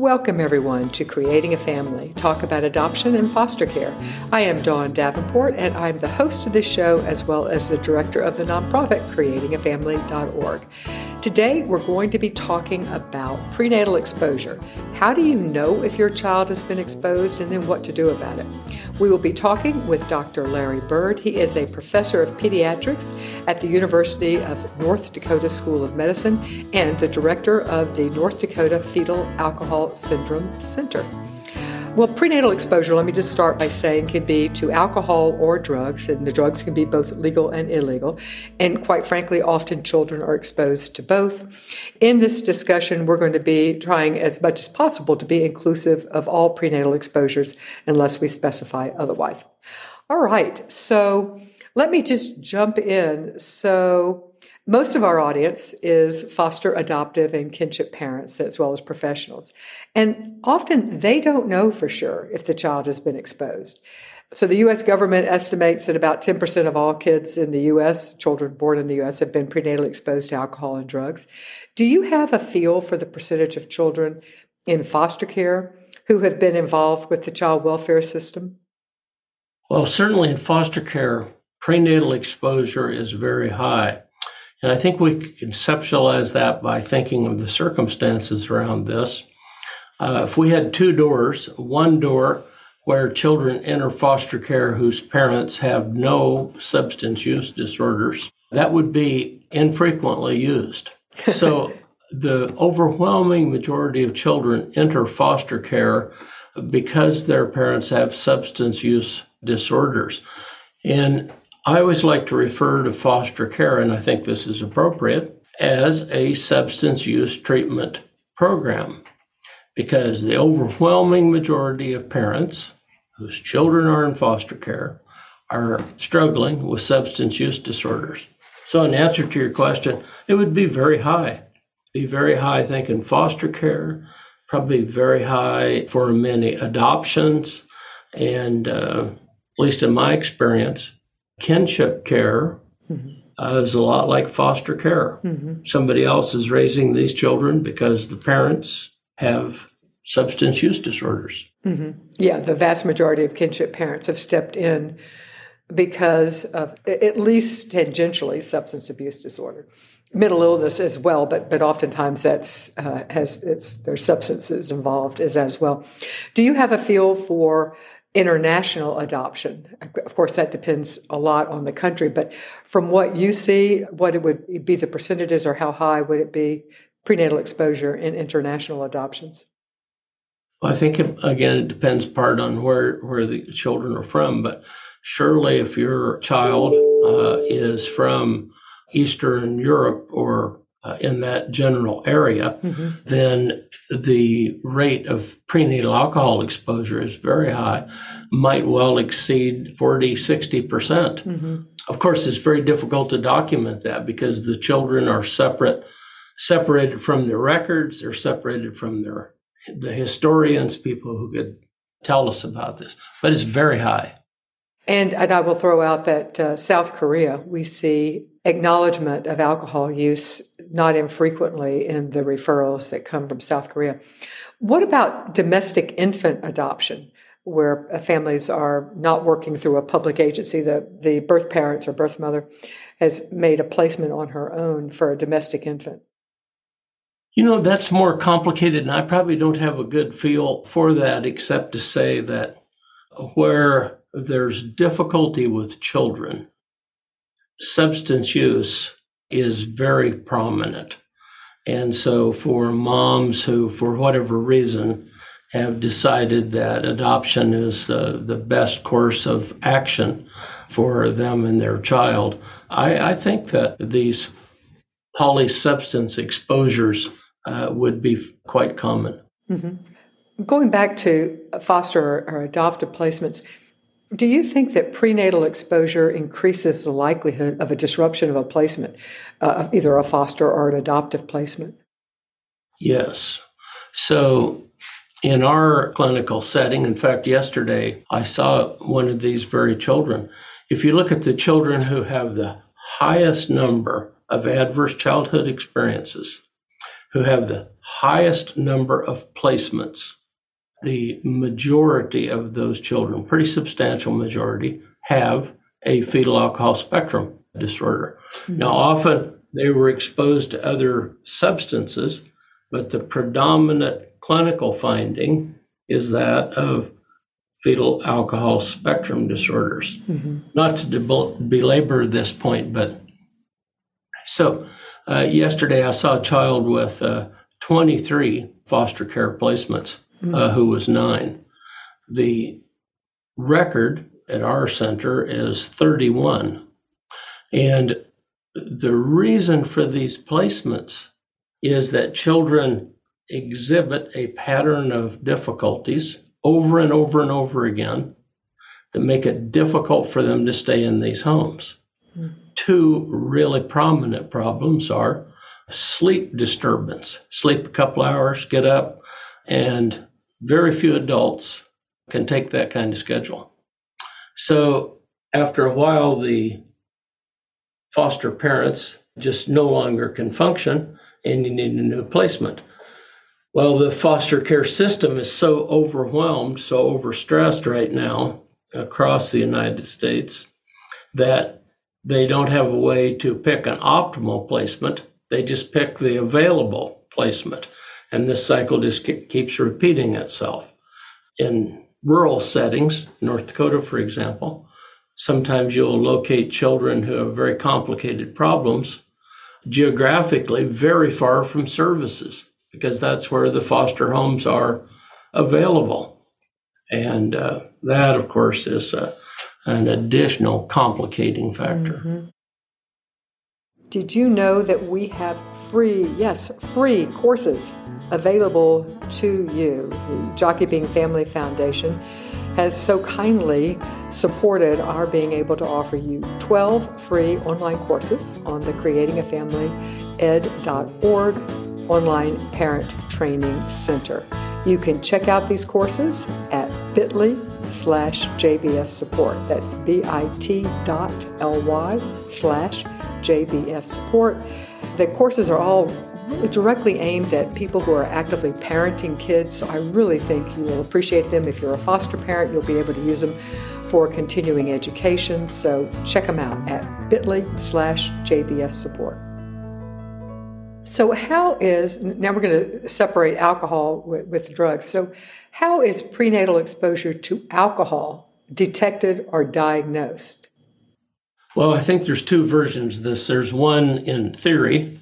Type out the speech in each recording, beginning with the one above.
Welcome, everyone, to Creating a Family, talk about adoption and foster care. I am Dawn Davenport, and I'm the host of this show as well as the director of the nonprofit creatingafamily.org. Today, we're going to be talking about prenatal exposure. How do you know if your child has been exposed and then what to do about it? We will be talking with Dr. Larry Burd. He is a professor of pediatrics at the University of North Dakota School of Medicine and the director of the North Dakota Fetal Alcohol Syndrome Center. Well, prenatal exposure, let me just start by saying, can be to alcohol or drugs, and the drugs can be both legal and illegal. And quite frankly, often children are exposed to both. In this discussion, we're going to be trying as much as possible to be inclusive of all prenatal exposures unless we specify otherwise. All right, so let me just jump in. So, most of our audience is foster, adoptive, and kinship parents, as well as professionals. And often they don't know for sure if the child has been exposed. So the US government estimates that about 10% of all kids in the US, children born in the US, have been prenatally exposed to alcohol and drugs. Do you have a feel for the percentage of children in foster care who have been involved with the child welfare system? Well, certainly in foster care, prenatal exposure is very high. And I think we conceptualize that by thinking of the circumstances around this. Uh, if we had two doors, one door where children enter foster care whose parents have no substance use disorders, that would be infrequently used. So the overwhelming majority of children enter foster care because their parents have substance use disorders. And I always like to refer to foster care, and I think this is appropriate, as a substance use treatment program because the overwhelming majority of parents whose children are in foster care are struggling with substance use disorders. So, in answer to your question, it would be very high. Be very high, I think, in foster care, probably very high for many adoptions, and uh, at least in my experience, kinship care mm-hmm. uh, is a lot like foster care. Mm-hmm. Somebody else is raising these children because the parents have substance use disorders. Mm-hmm. Yeah, the vast majority of kinship parents have stepped in because of at least tangentially substance abuse disorder mental illness as well but but oftentimes that's uh, has it's there's substances involved as as well do you have a feel for international adoption. Of course, that depends a lot on the country, but from what you see, what it would be the percentages or how high would it be prenatal exposure in international adoptions? Well, I think again it depends part on where where the children are from, but surely if your child uh, is from Eastern Europe or uh, in that general area, mm-hmm. then the rate of prenatal alcohol exposure is very high, might well exceed 40, 60%. percent mm hmm Of course, it's very difficult to document that because the children are separate, separated from their records, they're separated from their the historians, people who could tell us about this. But it's very high. And, and I will throw out that uh, South Korea, we see acknowledgement of alcohol use not infrequently in the referrals that come from South Korea. What about domestic infant adoption, where families are not working through a public agency? The, the birth parents or birth mother has made a placement on her own for a domestic infant. You know, that's more complicated, and I probably don't have a good feel for that, except to say that where there's difficulty with children, substance use is very prominent. And so, for moms who, for whatever reason, have decided that adoption is uh, the best course of action for them and their child, I, I think that these polysubstance exposures uh, would be quite common. Mm-hmm. Going back to foster or adoptive placements, do you think that prenatal exposure increases the likelihood of a disruption of a placement, uh, either a foster or an adoptive placement? Yes. So, in our clinical setting, in fact, yesterday I saw one of these very children. If you look at the children who have the highest number of adverse childhood experiences, who have the highest number of placements. The majority of those children, pretty substantial majority, have a fetal alcohol spectrum disorder. Mm-hmm. Now, often they were exposed to other substances, but the predominant clinical finding is that of fetal alcohol spectrum disorders. Mm-hmm. Not to belabor this point, but so uh, yesterday I saw a child with uh, 23 foster care placements mm-hmm. uh, who was nine. The record at our center is 31. And the reason for these placements is that children exhibit a pattern of difficulties over and over and over again that make it difficult for them to stay in these homes. Mm. Two really prominent problems are sleep disturbance, sleep a couple hours, get up, and very few adults can take that kind of schedule. So after a while, the foster parents just no longer can function and you need a new placement. Well, the foster care system is so overwhelmed, so overstressed right now across the United States that they don't have a way to pick an optimal placement. They just pick the available placement. And this cycle just keeps repeating itself. In rural settings, North Dakota, for example, sometimes you'll locate children who have very complicated problems geographically very far from services because that's where the foster homes are available. And uh, that, of course, is uh, an additional complicating factor. Mm-hmm. Did you know that we have free, yes, free courses available to you? The Jockey Being Family Foundation has so kindly supported our being able to offer you 12 free online courses on the Creating a Family ed.org online parent training center. You can check out these courses at bit.ly slash JBF support. That's bit.ly slash JBF support. The courses are all directly aimed at people who are actively parenting kids. So I really think you will appreciate them. If you're a foster parent, you'll be able to use them for continuing education. So check them out at bit.ly slash JBF support. So, how is now we're going to separate alcohol with, with, drugs. So, how is prenatal exposure to alcohol detected or diagnosed? Well, I think there's two versions of this. There's one in theory.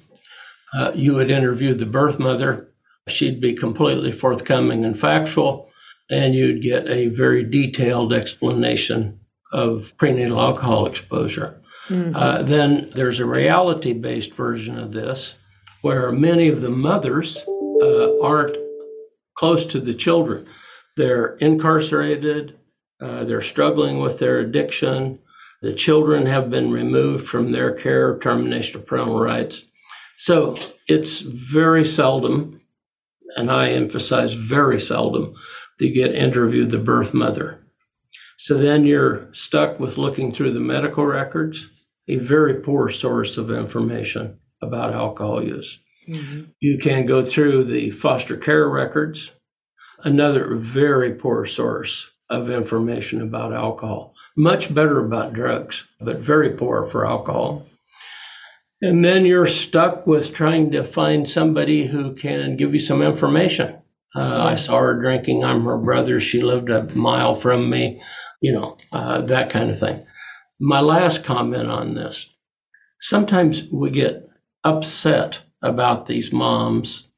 Uh, you would interview the birth mother, she'd be completely forthcoming and factual, and you'd get a very detailed explanation of prenatal alcohol exposure. Mm-hmm. Uh, then there's a reality based version of this where many of the mothers uh, aren't close to the children. They're incarcerated, uh, they're struggling with their addiction, the children have been removed from their care, termination of parental rights. So it's very seldom, and I emphasize very seldom, that you get interviewed the birth mother. So then you're stuck with looking through the medical records, a very poor source of information about alcohol use. Mm-hmm. You can go through the foster care records, another very poor source of information about alcohol. Much better about drugs, but very poor for alcohol. And then you're stuck with trying to find somebody who can give you some information. Uh, I saw her drinking. I'm her brother. She lived a mile from me, you know, uh, that kind of thing. My last comment on this sometimes we get upset about these moms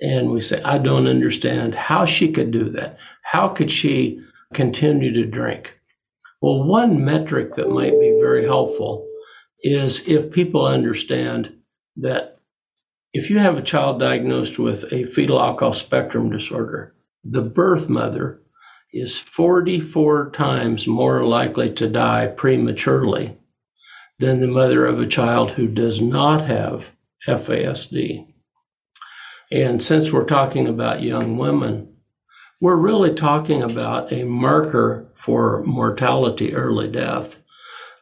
and we say, I don't understand how she could do that. How could she continue to drink? Well, one metric that might be very helpful is if people understand that if you have a child diagnosed with a fetal alcohol spectrum disorder, the birth mother is 44 times more likely to die prematurely than the mother of a child who does not have FASD. And since we're talking about young women, we're really talking about a marker for mortality, early death,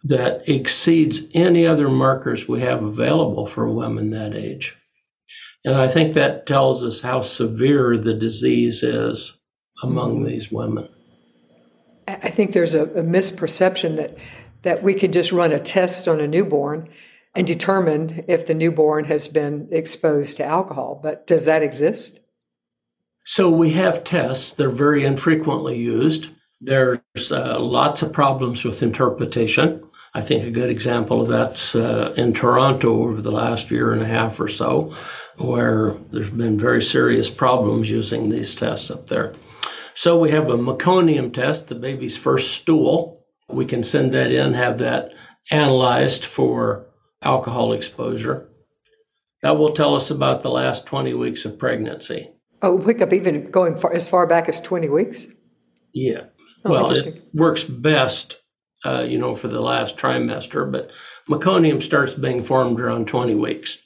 that exceeds any other markers we have available for women that age. And I think that tells us how severe the disease is among these women. I think there's a, a misperception that that we can just run a test on a newborn and determine if the newborn has been exposed to alcohol. But does that exist? So we have tests. They're very infrequently used. There's uh, lots of problems with interpretation. I think a good example of that's uh, in Toronto over the last year and a half or so, where there's been very serious problems using these tests up there. So we have a meconium test, the baby's first stool. We can send that in, have that analyzed for alcohol exposure. That will tell us about the last 20 weeks of pregnancy. Oh, pick up even going far, as far back as 20 weeks? Yeah. Oh, well, it works best, uh, you know, for the last trimester, but meconium starts being formed around 20 weeks.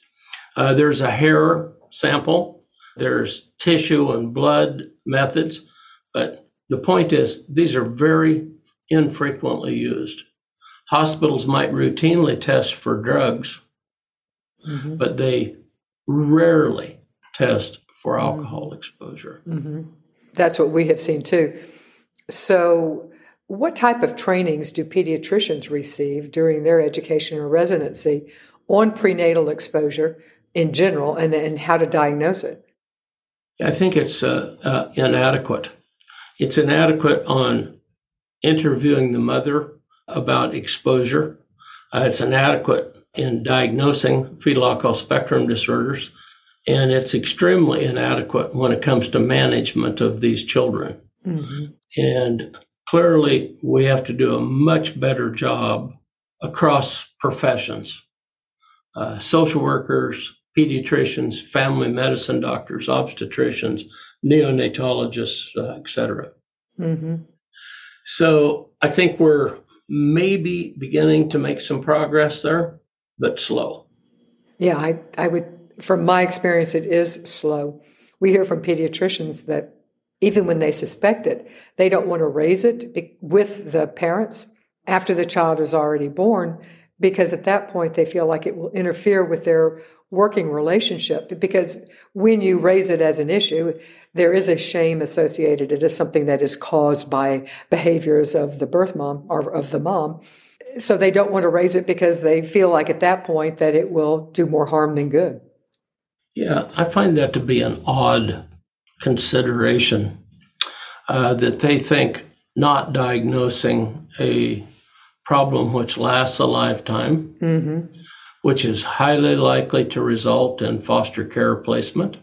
Uh, there's a hair sample, there's tissue and blood methods. But the point is, these are very infrequently used. Hospitals might routinely test for drugs, mm-hmm. but they rarely test for mm-hmm. alcohol exposure. Mm-hmm. That's what we have seen too. So, what type of trainings do pediatricians receive during their education or residency on prenatal exposure in general and, and how to diagnose it? I think it's uh, uh, inadequate. It's inadequate on interviewing the mother about exposure. Uh, it's inadequate in diagnosing fetal alcohol spectrum disorders. And it's extremely inadequate when it comes to management of these children. Mm-hmm. And clearly, we have to do a much better job across professions uh, social workers, pediatricians, family medicine doctors, obstetricians, neonatologists, uh, etc. Mm-hmm. So I think we're maybe beginning to make some progress there, but slow. Yeah, I, I would, from my experience, it is slow. We hear from pediatricians that even when they suspect it, they don't want to raise it with the parents after the child is already born because at that point they feel like it will interfere with their working relationship because when you raise it as an issue there is a shame associated. It is something that is caused by behaviors of the birth mom or of the mom. So they don't want to raise it because they feel like at that point that it will do more harm than good. Yeah i find that to be an odd consideration uh, that they think not diagnosing a problem which lasts a lifetime, mm-hmm. which is highly likely to result in foster care placement,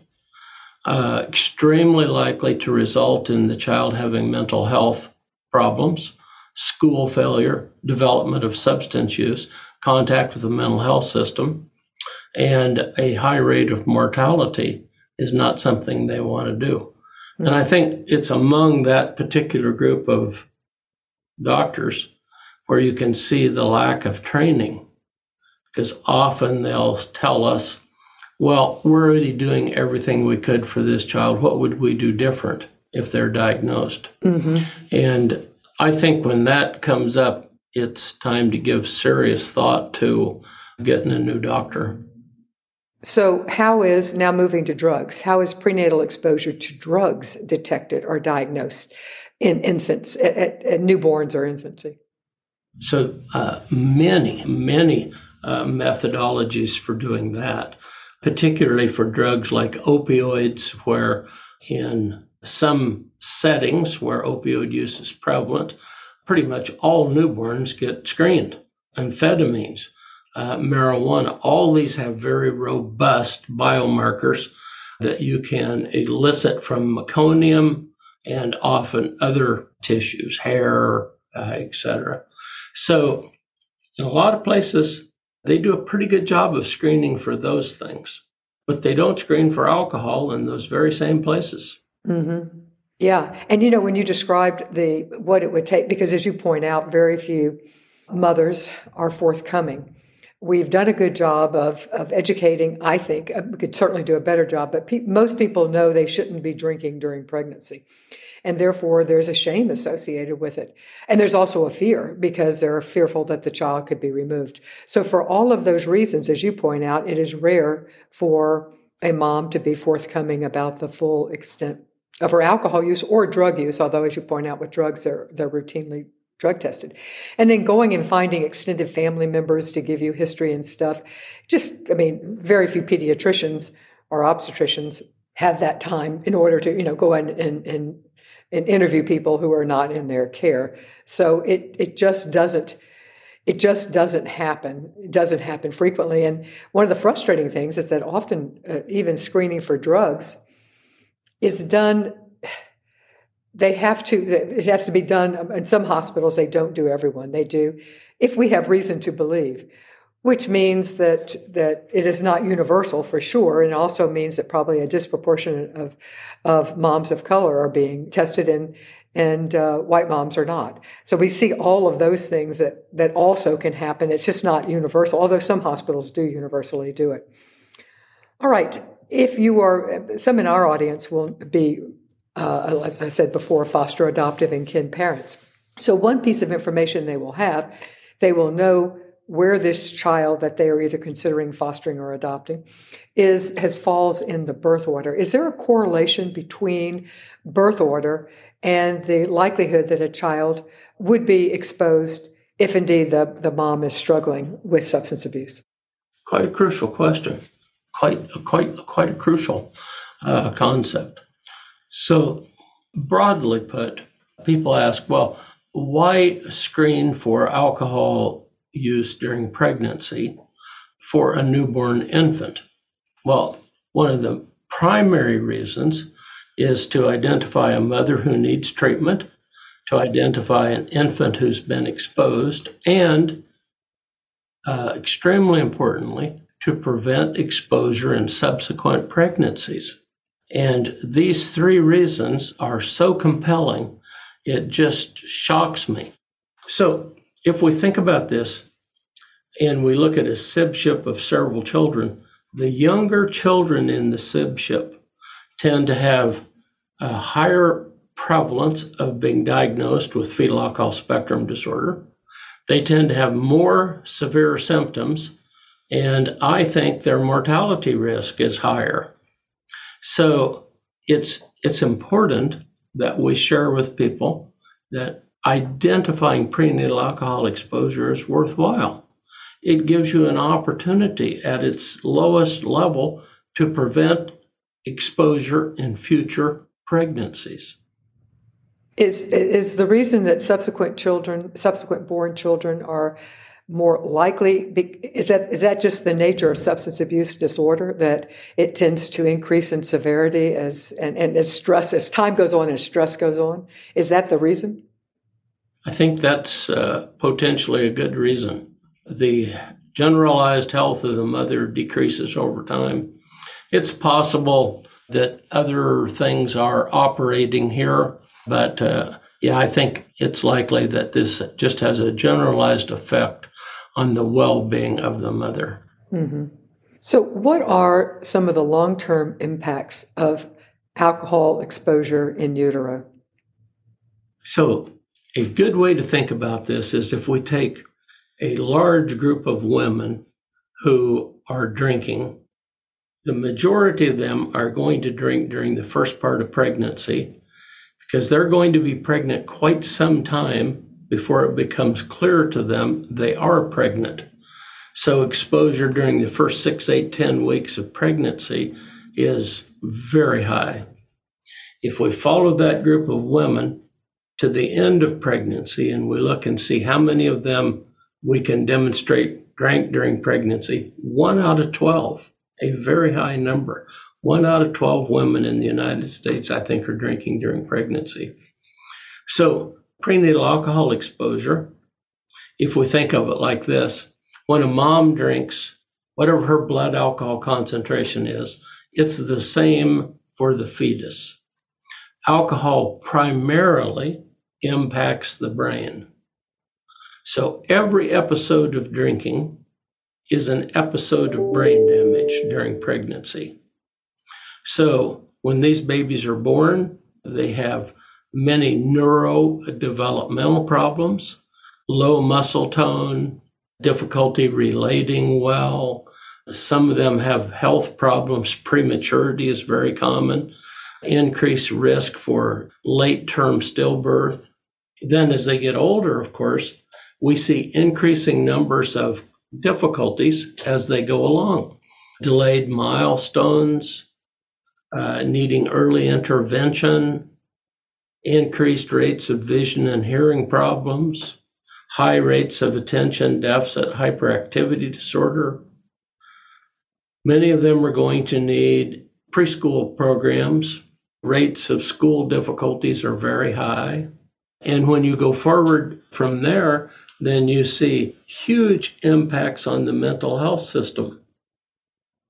uh, extremely likely to result in the child having mental health problems, school failure, development of substance use, contact with the mental health system, and a high rate of mortality is not something they want to do. Mm-hmm. And I think it's among that particular group of doctors where you can see the lack of training. Because often they'll tell us, well, we're already doing everything we could for this child. What would we do different if they're diagnosed? Mm-hmm. And I think when that comes up, it's time to give serious thought to getting a new doctor. So, how is now moving to drugs? How is prenatal exposure to drugs detected or diagnosed in infants, at, at newborns or infancy? So, uh, many, many uh, methodologies for doing that, particularly for drugs like opioids, where in some settings where opioid use is prevalent, pretty much all newborns get screened. Amphetamines, uh, marijuana, all these have very robust biomarkers that you can elicit from meconium and often other tissues, hair, uh, etc. So, in a lot of places, they do a pretty good job of screening for those things, but they don't screen for alcohol in those very same places. Mm-hmm. Yeah, and you know when you described the what it would take, because as you point out, very few mothers are forthcoming. We've done a good job of, of educating, I think. Uh, we could certainly do a better job, but pe- most people know they shouldn't be drinking during pregnancy and therefore there's a shame associated with it. And there's also a fear because they're fearful that the child could be removed. So, for all of those reasons, as you point out, it is rare for a mom to be forthcoming about the full extent of her alcohol use or drug use, although as you point out with drugs they're they're routinely drug tested. And then going and finding extended family members to give you history and stuff. Just I mean, very few pediatricians or obstetricians have that time in order to, you know, go in and, and, and interview people who are not in their care. So it it just doesn't it just doesn't happen. It doesn't happen frequently. And one of the frustrating things is that often, uh, even screening for drugs is done. They have to. It has to be done. In some hospitals, they don't do everyone. They do, if we have reason to believe, which means that that it is not universal for sure, and also means that probably a disproportionate of of moms of color are being tested in and uh, white moms are not. So we see all of those things that that also can happen. It's just not universal, although some hospitals do universally do it. All right, if you are some in our audience will be, uh, as I said before, foster, adoptive, and kin parents. So one piece of information they will have, they will know where this child that they are either considering fostering or adopting is has falls in the birth order. Is there a correlation between birth order and the likelihood that a child would be exposed if indeed the, the mom is struggling with substance abuse? Quite a crucial question. Quite, quite, quite a crucial uh, concept. So, broadly put, people ask, well, why screen for alcohol use during pregnancy for a newborn infant? Well, one of the primary reasons is to identify a mother who needs treatment, to identify an infant who's been exposed, and uh, extremely importantly, to prevent exposure in subsequent pregnancies. And these three reasons are so compelling, it just shocks me. So, if we think about this and we look at a sibship of several children, the younger children in the sibship tend to have a higher prevalence of being diagnosed with fetal alcohol spectrum disorder. They tend to have more severe symptoms, and I think their mortality risk is higher. So it's it's important that we share with people that identifying prenatal alcohol exposure is worthwhile. It gives you an opportunity at its lowest level to prevent exposure in future pregnancies. Is is the reason that subsequent children, subsequent born children, are more likely? Is that is that just the nature of substance abuse disorder that it tends to increase in severity as and, and as stress as time goes on and stress goes on? Is that the reason? I think that's uh, potentially a good reason. The generalized health of the mother decreases over time. It's possible that other things are operating here. But uh, yeah, I think it's likely that this just has a generalized effect on the well being of the mother. Mm-hmm. So, what are some of the long term impacts of alcohol exposure in utero? So, a good way to think about this is if we take a large group of women who are drinking the majority of them are going to drink during the first part of pregnancy because they're going to be pregnant quite some time before it becomes clear to them they are pregnant. So, exposure during the first six, eight, ten weeks of pregnancy is very high. If we follow that group of women to the end of pregnancy and we look and see how many of them we can demonstrate drank during pregnancy, one out of 12 a very high number. One out of 12 women in the United States, I think, are drinking during pregnancy. So, prenatal alcohol exposure, if we think of it like this, when a mom drinks, whatever her blood alcohol concentration is, it's the same for the fetus. Alcohol primarily impacts the brain. So every episode of drinking is an episode of brain damage during pregnancy. So when these babies are born, they have many neurodevelopmental problems, low muscle tone, difficulty relating well, Some of them have health problems. Prematurity is very common, increased risk for late term stillbirth. Then, as they get older, of course, we see increasing numbers of difficulties as they go along. Delayed milestones, uh, needing early intervention, increased rates of vision and hearing problems, high rates of attention deficit hyperactivity disorder. Many of them are going to need preschool programs. Rates of school difficulties are very high. And when you go forward from there, then you see huge impacts on the mental health system.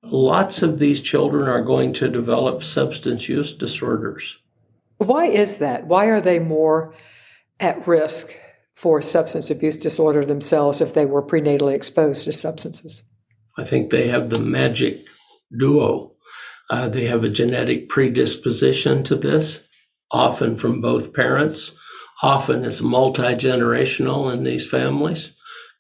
Lots of these children are going to develop substance use disorders. Why is that? Why are they more at risk for substance abuse disorder themselves if they were prenatally exposed to substances? I think they have the magic duo. Uh, they have a genetic predisposition to this, often from both parents. Often it's multi generational in these families.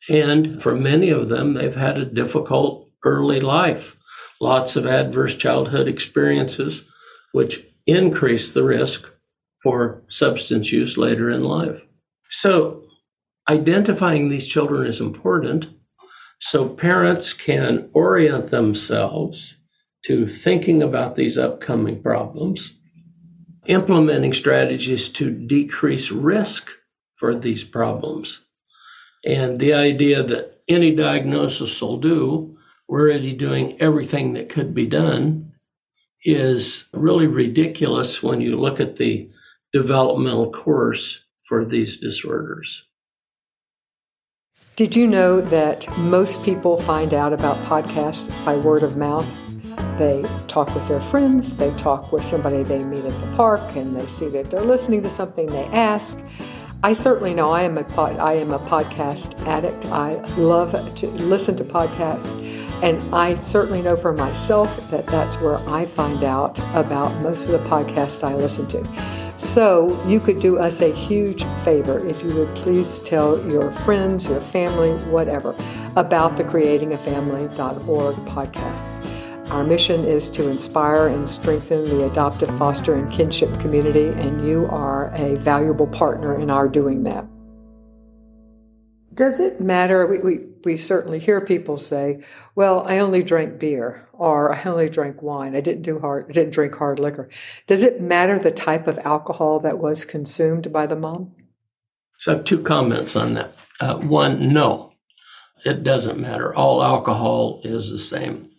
And for many of them, they've had a difficult early life, lots of adverse childhood experiences, which increase the risk for substance use later in life. So, identifying these children is important so parents can orient themselves to thinking about these upcoming problems, implementing strategies to decrease risk for these problems. And the idea that any diagnosis will do, we're already doing everything that could be done, is really ridiculous when you look at the developmental course for these disorders. Did you know that most people find out about podcasts by word of mouth? They talk with their friends, they talk with somebody they meet at the park, and they see that they're listening to something, they ask. I certainly know I am a pod, I am a podcast addict. I love to listen to podcasts, and I certainly know for myself that that's where I find out about most of the podcasts I listen to. So you could do us a huge favor if you would please tell your friends, your family, whatever, about the creatingafamily.org podcast. Our mission is to inspire and strengthen the adoptive, foster, and kinship community, and you are a valuable partner in our doing that. Does it matter? We, we, we certainly hear people say, well, I only drank beer or I only drank wine. I didn't do hard, I didn't drink hard liquor. Does it matter the type of alcohol that was consumed by the mom? So I have two comments on that. Uh, one, no, it doesn't matter. All alcohol is the same.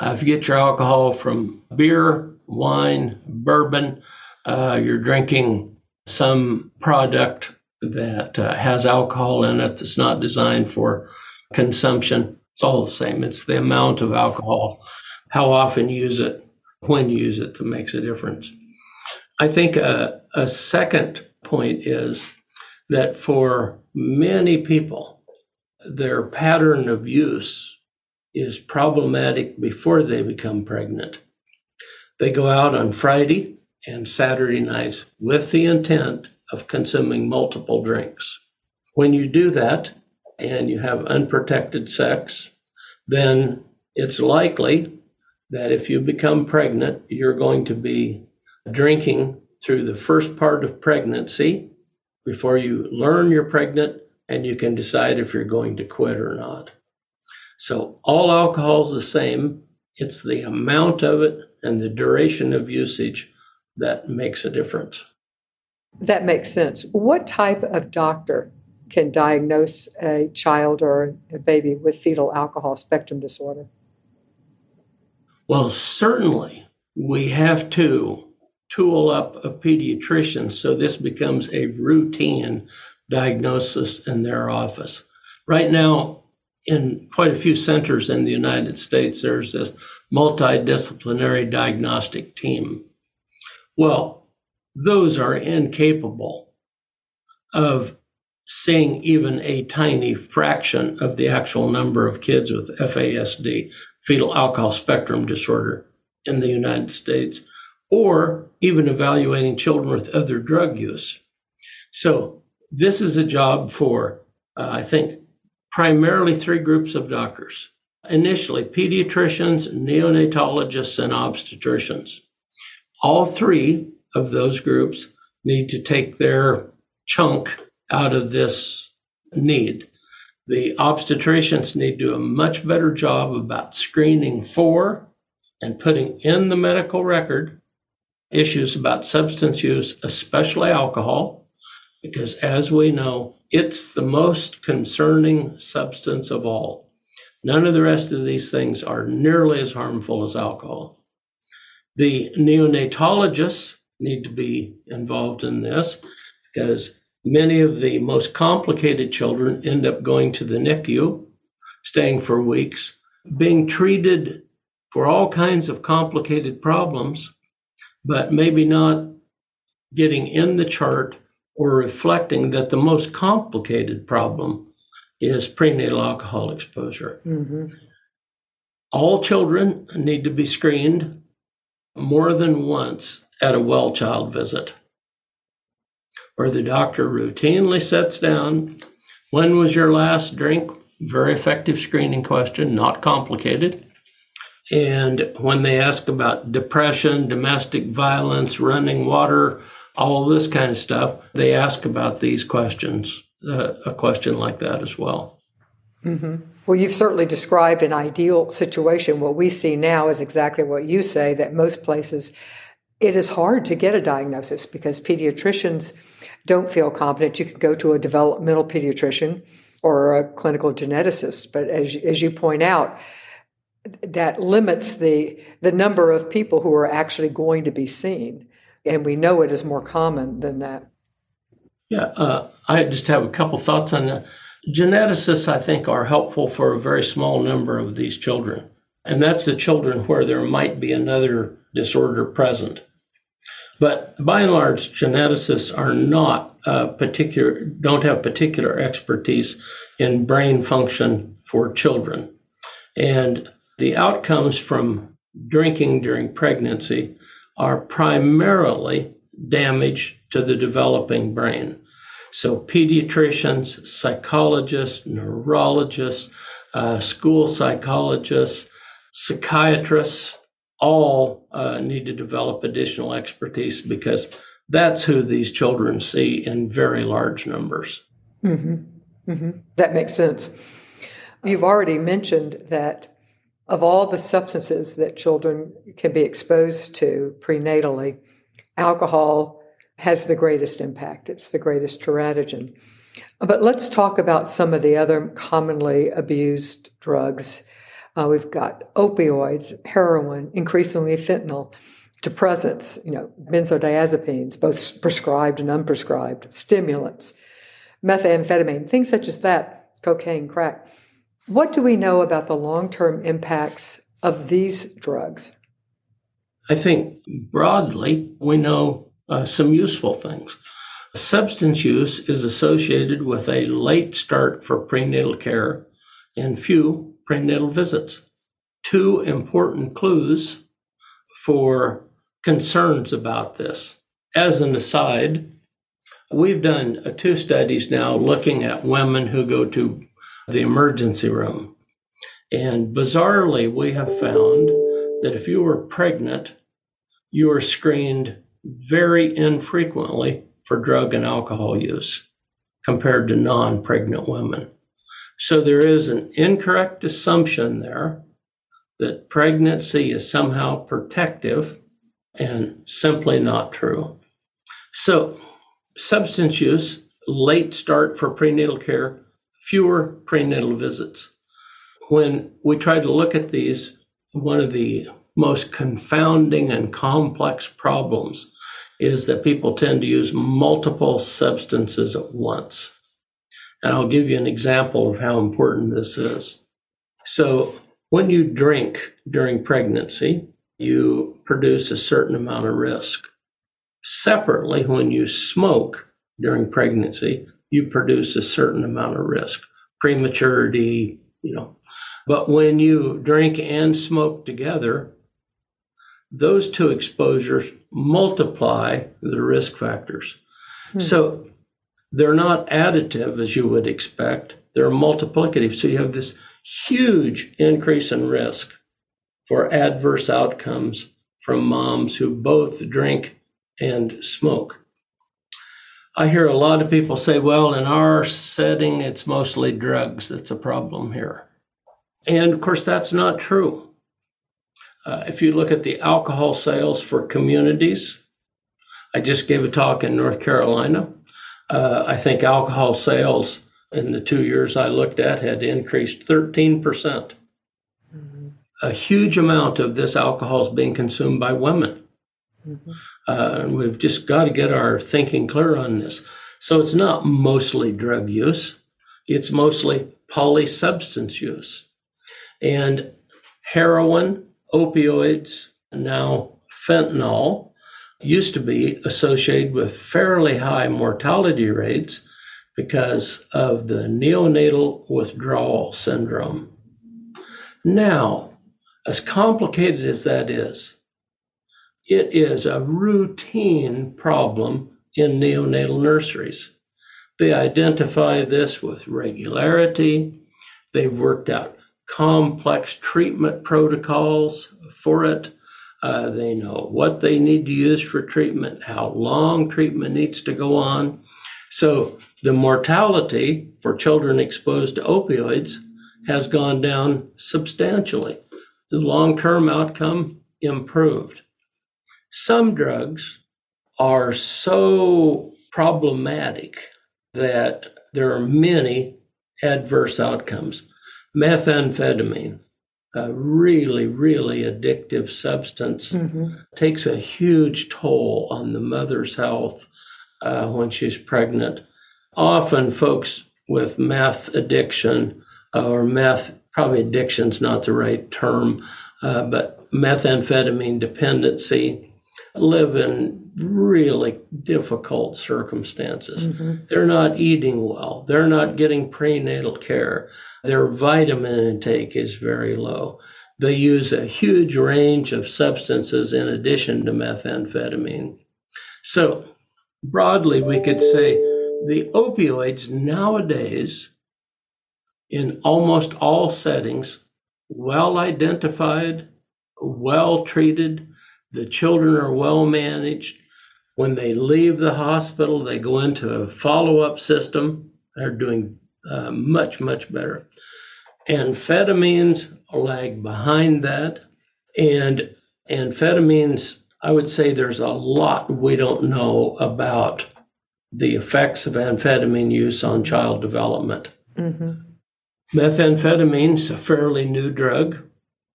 Uh, if you get your alcohol from beer, wine, bourbon, uh, you're drinking some product that uh, has alcohol in it that's not designed for consumption. It's all the same. It's the amount of alcohol, how often you use it, when you use it that makes a difference. I think a, a second point is that for many people, their pattern of use is problematic before they become pregnant. They go out on Friday and Saturday nights with the intent of consuming multiple drinks. When you do that and you have unprotected sex, then it's likely that if you become pregnant, you're going to be drinking through the first part of pregnancy before you learn you're pregnant and you can decide if you're going to quit or not. So all alcohol is the same. It's the amount of it and the duration of usage that makes a difference. That makes sense. What type of doctor can diagnose a child or a baby with fetal alcohol spectrum disorder? Well, certainly we have to tool up a pediatrician so this becomes a routine diagnosis in their office. Right now, in quite a few centers in the United States, there's this multidisciplinary diagnostic team. Well, those are incapable of seeing even a tiny fraction of the actual number of kids with FASD, fetal alcohol spectrum disorder, in the United States, or even evaluating children with other drug use. So, this is a job for, uh, I think, primarily three groups of doctors initially pediatricians, neonatologists, and obstetricians. All three of those groups need to take their chunk out of this need. The obstetricians need to do a much better job about screening for and putting in the medical record issues about substance use, especially alcohol, because as we know, it's the most concerning substance of all. None of the rest of these things are nearly as harmful as alcohol. The neonatologists need to be involved in this because many of the most complicated children end up going to the NICU, staying for weeks, being treated for all kinds of complicated problems, but maybe not getting in the chart or reflecting that the most complicated problem is prenatal alcohol exposure. Mm-hmm. All children need to be screened more than once at a well child visit, where the doctor routinely sets down when was your last drink? Very effective screening question, not complicated. And when they ask about depression, domestic violence, running water, all this kind of stuff, they ask about these questions, uh, a question like that as well. Mm-hmm. Well, you've certainly described an ideal situation. What we see now is exactly what you say that most places it is hard to get a diagnosis because pediatricians don't feel competent. You can go to a developmental pediatrician or a clinical geneticist, but as, as you point out, that limits the the number of people who are actually going to be seen, and we know it is more common than that. Yeah, uh, I just have a couple thoughts on that. Geneticists, I think, are helpful for a very small number of these children, and that's the children where there might be another disorder present. But by and large, geneticists are not uh, particular, don't have particular expertise in brain function for children. And the outcomes from drinking during pregnancy are primarily damage to the developing brain. So, pediatricians, psychologists, neurologists, uh, school psychologists, psychiatrists all uh, need to develop additional expertise because that's who these children see in very large numbers. Mm-hmm. Mm-hmm. That makes sense. You've already mentioned that of all the substances that children can be exposed to prenatally, alcohol has the greatest impact. It's the greatest teratogen. But let's talk about some of the other commonly abused drugs. Uh, we've got opioids, heroin, increasingly fentanyl, depressants, you know, benzodiazepines, both prescribed and unprescribed, stimulants, methamphetamine, things such as that, cocaine, crack. What do we know about the long term impacts of these drugs? I think broadly, we know uh, some useful things. Substance use is associated with a late start for prenatal care and few prenatal visits. Two important clues for concerns about this. As an aside, we've done uh, two studies now looking at women who go to the emergency room. And bizarrely, we have found that if you were pregnant, you are screened very infrequently for drug and alcohol use compared to non pregnant women. So there is an incorrect assumption there that pregnancy is somehow protective and simply not true. So, substance use, late start for prenatal care, fewer prenatal visits. When we try to look at these, one of the most confounding and complex problems is that people tend to use multiple substances at once. And I'll give you an example of how important this is. So, when you drink during pregnancy, you produce a certain amount of risk. Separately, when you smoke during pregnancy, you produce a certain amount of risk, prematurity, you know. But when you drink and smoke together, those two exposures multiply the risk factors. Hmm. So they're not additive as you would expect, they're multiplicative. So you have this huge increase in risk for adverse outcomes from moms who both drink and smoke. I hear a lot of people say, well, in our setting, it's mostly drugs that's a problem here. And of course, that's not true. Uh, if you look at the alcohol sales for communities, I just gave a talk in North Carolina. Uh, I think alcohol sales in the two years I looked at had increased 13%. percent mm-hmm. A huge amount of this alcohol is being consumed by women. Mm-hmm. Uh, we've just got to get our thinking clear on this. So it's not mostly drug use, it's mostly polysubstance use. And heroin, opioids, now fentanyl used to be associated with fairly high mortality rates because of the neonatal withdrawal syndrome. Now, as complicated as that is, it is a routine problem in neonatal nurseries. They identify this with regularity. They've worked out complex treatment protocols for it. Uh, they know what they need to use for treatment, how long treatment needs to go on. So the mortality for children exposed to opioids has gone down substantially. The long term outcome improved. Some drugs are so problematic that there are many adverse outcomes. Methamphetamine, a really, really addictive substance, mm-hmm. takes a huge toll on the mother's health uh, when she's pregnant often folks with meth addiction uh, or meth, probably addiction's not the right term, uh, but methamphetamine dependency live in really difficult circumstances. Mm-hmm. They're not eating well. They're not getting prenatal care. Their vitamin intake is very low. They use a huge range of substances in addition to methamphetamine. So, broadly, we could say the opioids nowadays, in almost all settings, well identified, well treated, the children are well managed. When they leave the hospital, they go into a follow up system. They're doing uh, much, much better. Amphetamines lag behind that. And amphetamines, I would say there's a lot we don't know about the effects of amphetamine use on child development. Mm-hmm. Methamphetamine is a fairly new drug.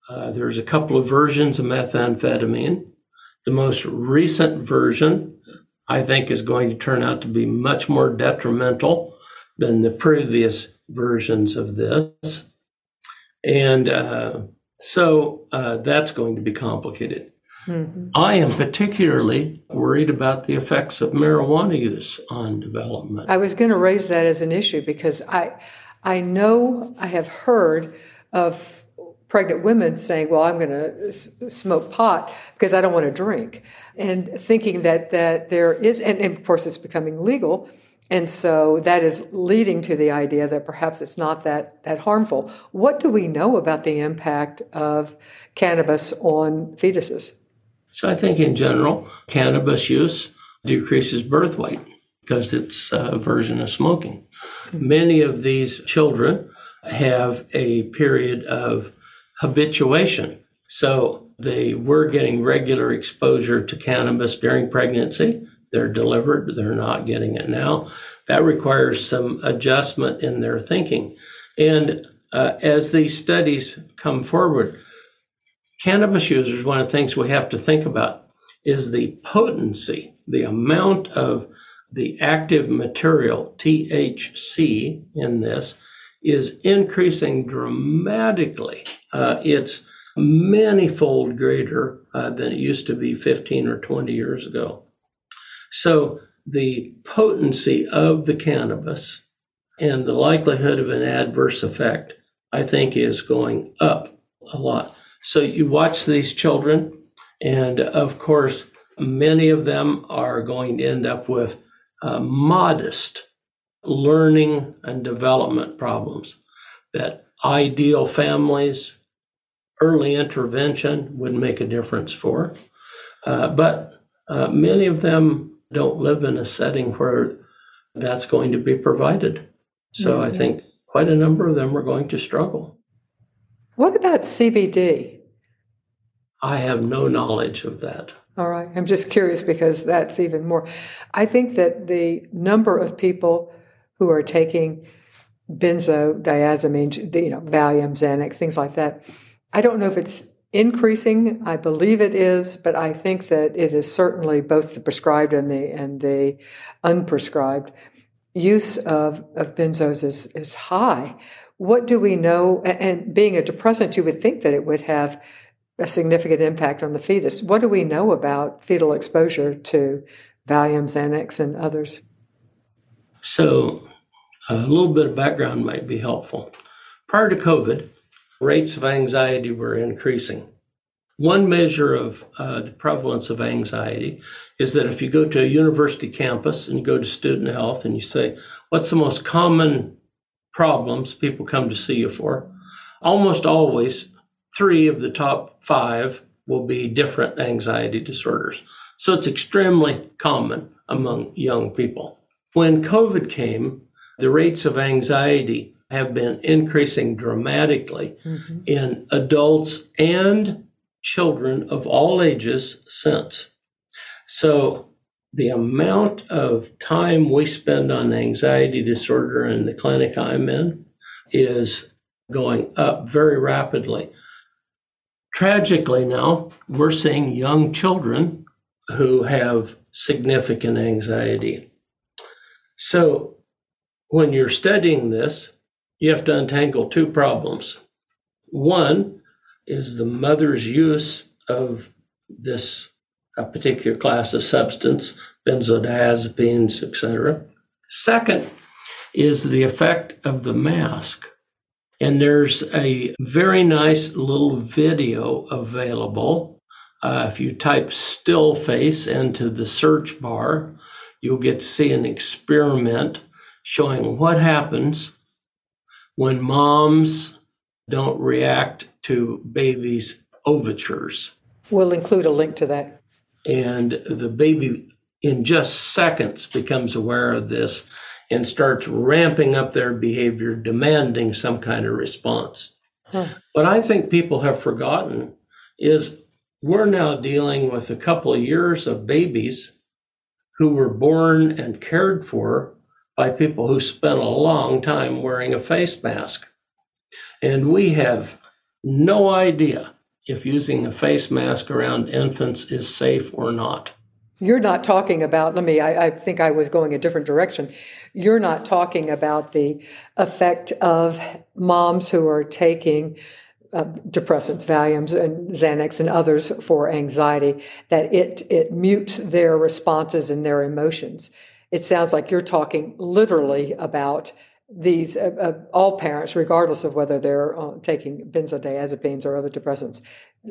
Uh, there's a couple of versions of methamphetamine. The most recent version, I think, is going to turn out to be much more detrimental than the previous versions of this. And uh, so uh, that's going to be complicated. Mm-hmm. I am particularly worried about the effects of marijuana use on development. I was going to raise that as an issue because I, I know I have heard of pregnant women saying, "Well, I'm going to s- smoke pot because I don't want to drink," and thinking that that there is, and, and of course, it's becoming legal. And so that is leading to the idea that perhaps it's not that, that harmful. What do we know about the impact of cannabis on fetuses? So I think in general, cannabis use decreases birth weight because it's a version of smoking. Mm-hmm. Many of these children have a period of habituation. So they were getting regular exposure to cannabis during pregnancy. They're delivered, they're not getting it now. That requires some adjustment in their thinking. And uh, as these studies come forward, cannabis users, one of the things we have to think about is the potency, the amount of the active material, THC, in this is increasing dramatically. Uh, it's manyfold greater uh, than it used to be 15 or 20 years ago. So the potency of the cannabis and the likelihood of an adverse effect, I think, is going up a lot. So you watch these children, and of course, many of them are going to end up with uh, modest learning and development problems that ideal families, early intervention would make a difference for. Uh, but uh, many of them don't live in a setting where that's going to be provided. So mm-hmm. I think quite a number of them are going to struggle. What about CBD? I have no knowledge of that. All right. I'm just curious because that's even more. I think that the number of people who are taking benzodiazepines, you know, Valium, Xanax, things like that, I don't know if it's increasing. I believe it is, but I think that it is certainly both the prescribed and the and the unprescribed use of, of benzos is, is high. What do we know? And being a depressant, you would think that it would have a significant impact on the fetus. What do we know about fetal exposure to Valium, Xanax, and others? So, a little bit of background might be helpful. Prior to COVID, rates of anxiety were increasing. One measure of uh, the prevalence of anxiety is that if you go to a university campus and you go to student health and you say, What's the most common problems people come to see you for? Almost always, three of the top five will be different anxiety disorders. So it's extremely common among young people. When COVID came, the rates of anxiety have been increasing dramatically mm-hmm. in adults and children of all ages since. So the amount of time we spend on anxiety disorder in the clinic I'm in is going up very rapidly. Tragically, now we're seeing young children who have significant anxiety. So, when you're studying this, you have to untangle two problems. One is the mother's use of this particular class of substance, benzodiazepines, etc. Second is the effect of the mask. And there's a very nice little video available. Uh, if you type still face into the search bar, you'll get to see an experiment showing what happens when moms don't react to babies' overtures. We'll include a link to that. And the baby, in just seconds, becomes aware of this and starts ramping up their behavior, demanding some kind of response. Huh. What I think people have forgotten is we're now dealing with a couple of years of babies who were born and cared for by people who spent a long time wearing a face mask. And we have no idea if using a face mask around infants is safe or not. You're not talking about, let me, I, I, think I was going a different direction. You're not talking about the effect of moms who are taking uh, depressants, Valiums and Xanax and others for anxiety, that it, it mutes their responses and their emotions. It sounds like you're talking literally about these uh, uh, all parents, regardless of whether they're uh, taking benzodiazepines or other depressants.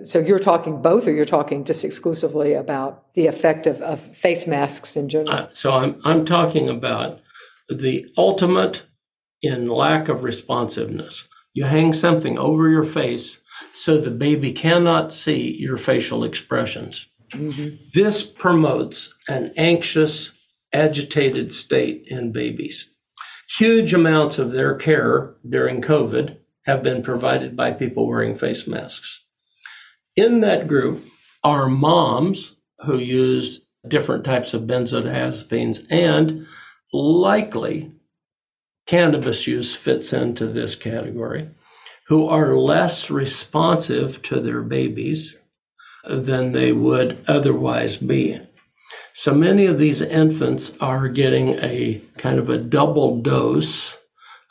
So you're talking both, or you're talking just exclusively about the effect of, of face masks in general. Uh, so I'm I'm talking about the ultimate in lack of responsiveness. You hang something over your face so the baby cannot see your facial expressions. Mm-hmm. This promotes an anxious, agitated state in babies. Huge amounts of their care during COVID have been provided by people wearing face masks. In that group are moms who use different types of benzodiazepines and likely cannabis use fits into this category who are less responsive to their babies than they would otherwise be. So many of these infants are getting a kind of a double dose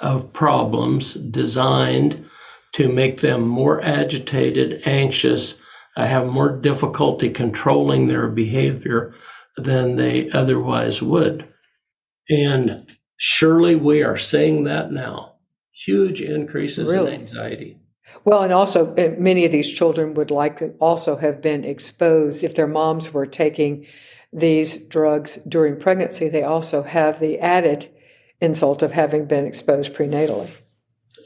of problems designed to make them more agitated, anxious, uh, have more difficulty controlling their behavior than they otherwise would. And surely we are seeing that now huge increases really? in anxiety. Well, and also many of these children would like to also have been exposed if their moms were taking these drugs during pregnancy, they also have the added insult of having been exposed prenatally.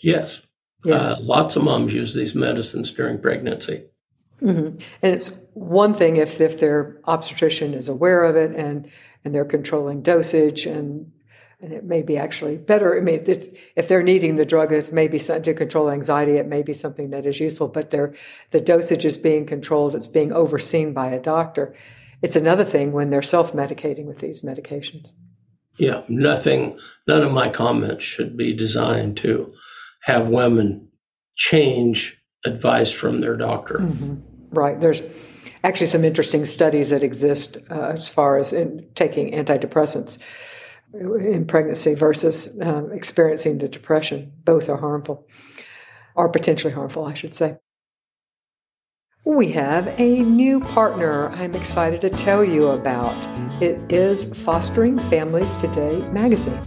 Yes. Yeah. Uh, lots of moms use these medicines during pregnancy. Mm-hmm. And it's one thing if, if their obstetrician is aware of it and, and they're controlling dosage and and it may be actually better. I mean, it's, if they're needing the drug, it's maybe to control anxiety. It may be something that is useful, but they're, the dosage is being controlled. It's being overseen by a doctor. It's another thing when they're self-medicating with these medications. Yeah, nothing. None of my comments should be designed to have women change advice from their doctor. Mm-hmm. Right. There's actually some interesting studies that exist uh, as far as in taking antidepressants in pregnancy versus um, experiencing the depression. Both are harmful, or potentially harmful, I should say. We have a new partner I'm excited to tell you about. It is Fostering Families Today magazine.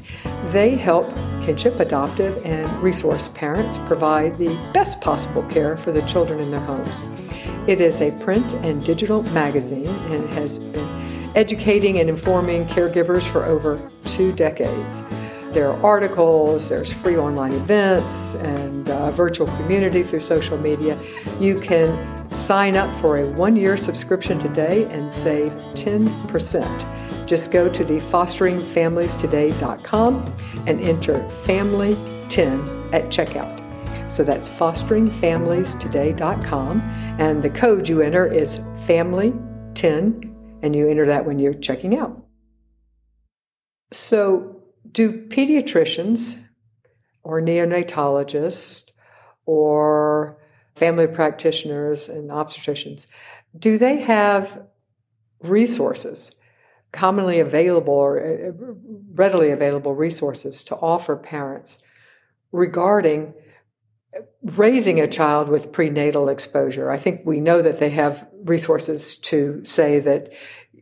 They help kinship, adoptive, and resource parents provide the best possible care for the children in their homes. It is a print and digital magazine and has been educating and informing caregivers for over two decades. There are articles, there's free online events, and a virtual community through social media. You can sign up for a one year subscription today and save 10%. Just go to the fosteringfamiliestoday.com and enter family10 at checkout. So that's fosteringfamiliestoday.com, and the code you enter is family10, and you enter that when you're checking out. So, do pediatricians or neonatologists or family practitioners and obstetricians do they have resources commonly available or uh, readily available resources to offer parents regarding raising a child with prenatal exposure. I think we know that they have resources to say that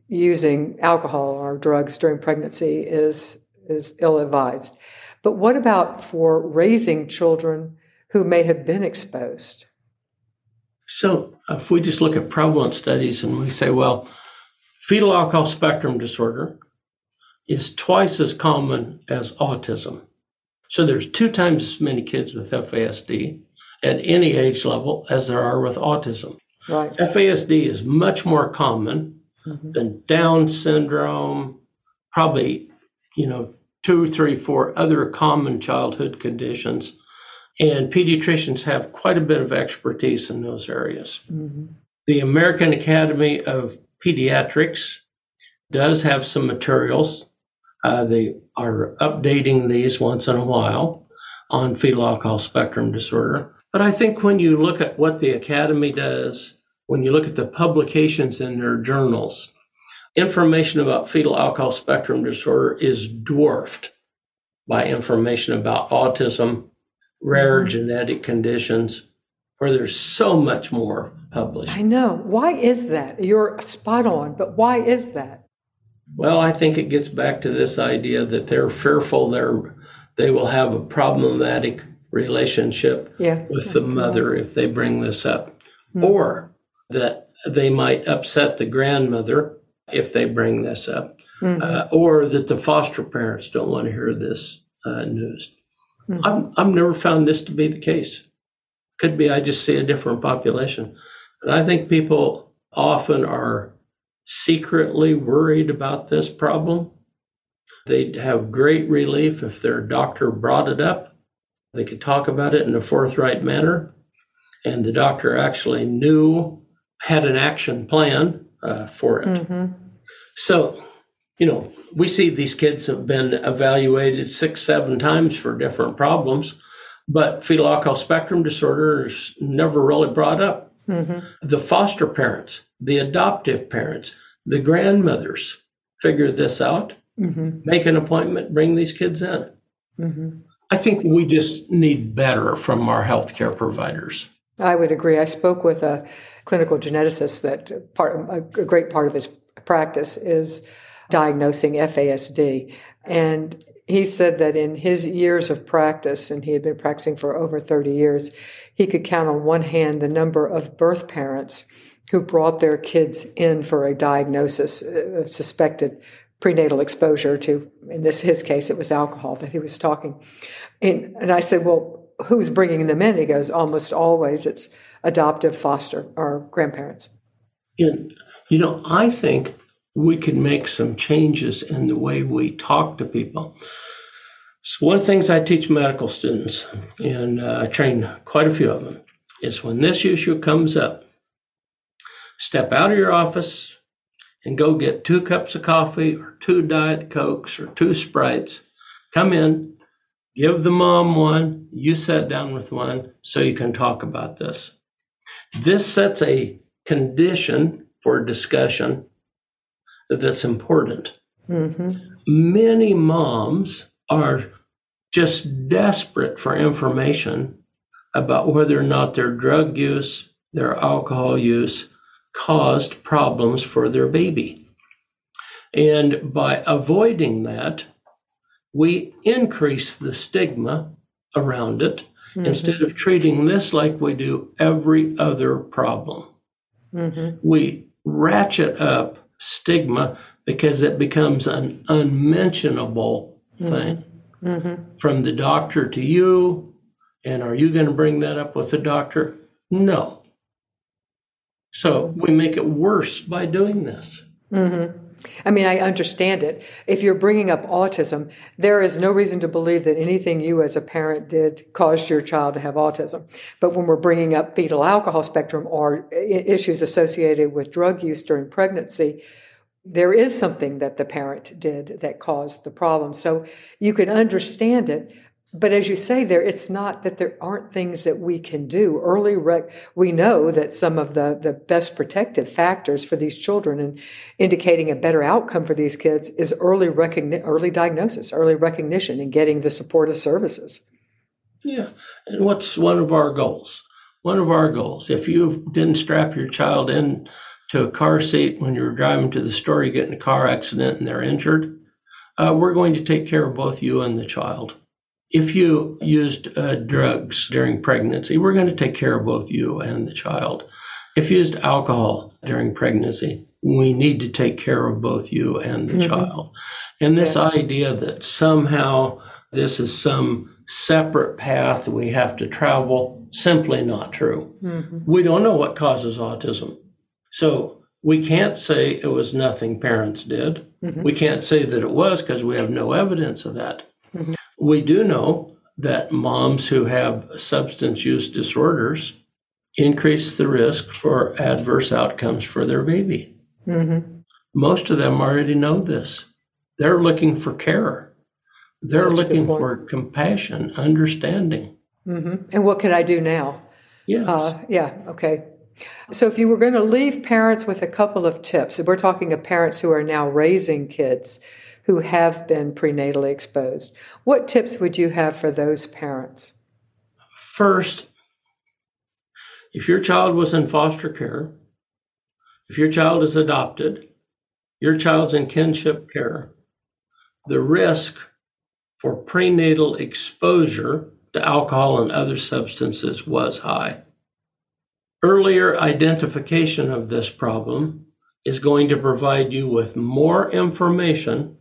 using alcohol or drugs during pregnancy is is ill advised. But what about for raising children who may have been exposed? So, if we just look at prevalent studies and we say, well, fetal alcohol spectrum disorder is twice as common as autism. So, there's two times as many kids with FASD at any age level as there are with autism. Right. FASD is much more common mm-hmm. than Down syndrome, probably you know, two, three, four other common childhood conditions. And pediatricians have quite a bit of expertise in those areas. Mm-hmm. The American Academy of Pediatrics does have some materials. Uh, they are updating these once in a while on fetal alcohol spectrum disorder. But I think when you look at what the Academy does, when you look at the publications in their journals, information about fetal alcohol spectrum disorder is dwarfed by information about autism, rare mm-hmm. genetic conditions, where there's so much more published. I know. Why is that? You're spot on, but why is that? Well, I think it gets back to this idea that they're fearful they're they will have a problematic relationship yeah, with the mother if they bring this up, mm-hmm. or that they might upset the grandmother if they bring this up, mm-hmm. uh, or that the foster parents don't want to hear this uh, news. Mm-hmm. I've, I've never found this to be the case. Could be I just see a different population. And I think people often are secretly worried about this problem. They'd have great relief if their doctor brought it up. They could talk about it in a forthright manner. And the doctor actually knew, had an action plan uh, for it. Mm-hmm. So, you know, we see these kids have been evaluated six, seven times for different problems, but fetal alcohol spectrum disorder is never really brought up. Mm-hmm. The foster parents, the adoptive parents, the grandmothers figure this out, mm-hmm. make an appointment, bring these kids in. Mm-hmm. I think we just need better from our healthcare providers. I would agree. I spoke with a clinical geneticist that part a great part of his practice is diagnosing FASD. And he said that in his years of practice, and he had been practicing for over 30 years, he could count on one hand the number of birth parents who brought their kids in for a diagnosis uh, of suspected prenatal exposure to, in this his case, it was alcohol that he was talking. And, and I said, well, who's bringing them in? He goes, almost always it's adoptive, foster, or grandparents. And, you know, I think we can make some changes in the way we talk to people. So, one of the things I teach medical students, and uh, I train quite a few of them, is when this issue comes up, step out of your office and go get two cups of coffee or two Diet Cokes or two Sprites. Come in, give the mom one, you sit down with one so you can talk about this. This sets a condition for discussion that's important. Mm-hmm. Many moms are just desperate for information about whether or not their drug use, their alcohol use caused problems for their baby. And by avoiding that, we increase the stigma around it mm-hmm. instead of treating this like we do every other problem. Mm-hmm. We ratchet up stigma because it becomes an unmentionable mm-hmm. thing. Mm-hmm. From the doctor to you, and are you going to bring that up with the doctor? No. So we make it worse by doing this. Mm-hmm. I mean, I understand it. If you're bringing up autism, there is no reason to believe that anything you as a parent did caused your child to have autism. But when we're bringing up fetal alcohol spectrum or issues associated with drug use during pregnancy, there is something that the parent did that caused the problem. So you can understand it, but as you say there, it's not that there aren't things that we can do. Early, rec- we know that some of the, the best protective factors for these children and indicating a better outcome for these kids is early recogni- early diagnosis, early recognition, and getting the supportive services. Yeah, and what's one of our goals? One of our goals, if you didn't strap your child in to a car seat when you were driving to the store, you get in a car accident and they're injured, uh, we're going to take care of both you and the child if you used uh, drugs during pregnancy, we're going to take care of both you and the child. If you used alcohol during pregnancy, we need to take care of both you and the mm-hmm. child. And this yeah. idea that somehow this is some separate path we have to travel, simply not true. Mm-hmm. We don't know what causes autism. So we can't say it was nothing parents did. Mm-hmm. We can't say that it was because we have no evidence of that. We do know that moms who have substance use disorders increase the risk for adverse outcomes for their baby. Mm-hmm. Most of them already know this. They're looking for care. They're Such looking for compassion, understanding. Mm-hmm. And what can I do now? Yes. Uh, yeah. Okay. So, if you were going to leave parents with a couple of tips, we're talking of parents who are now raising kids who have been prenatally exposed. What tips would you have for those parents? First, if your child was in foster care, if your child is adopted, your child's in kinship care, the risk for prenatal exposure to alcohol and other substances was high. Earlier identification of this problem is going to provide you with more information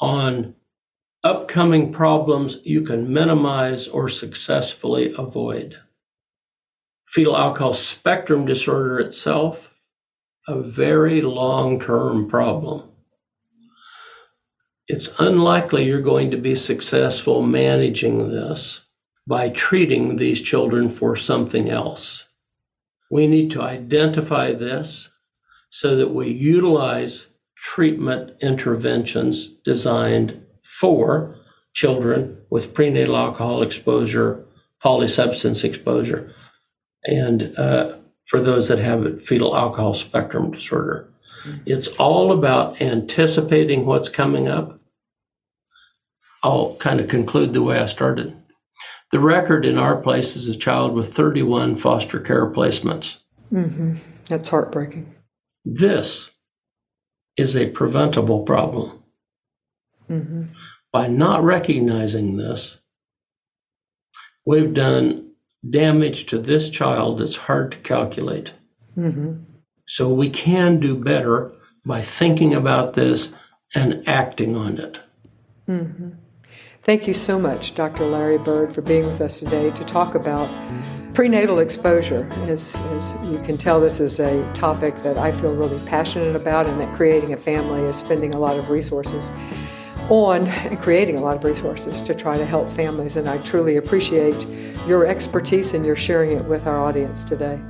on upcoming problems you can minimize or successfully avoid. Fetal alcohol spectrum disorder itself, a very long term problem. It's unlikely you're going to be successful managing this by treating these children for something else. We need to identify this so that we utilize treatment interventions designed for children with prenatal alcohol exposure, polysubstance exposure, and uh, for those that have fetal alcohol spectrum disorder. Mm-hmm. It's all about anticipating what's coming up. I'll kind of conclude the way I started. The record in our place is a child with 31 foster care placements. Mm-hmm. That's heartbreaking. This is a preventable problem. Mm-hmm. By not recognizing this, we've done damage to this child that's hard to calculate. Mm-hmm. So we can do better by thinking about this and acting on it. Mm-hmm. Thank you so much, Dr. Larry Burd, for being with us today to talk about prenatal exposure. As, as, you can tell, this is a topic that I feel really passionate about, and that creating a family is spending a lot of resources on and creating a lot of resources to try to help families. And I truly appreciate your expertise and your sharing it with our audience today.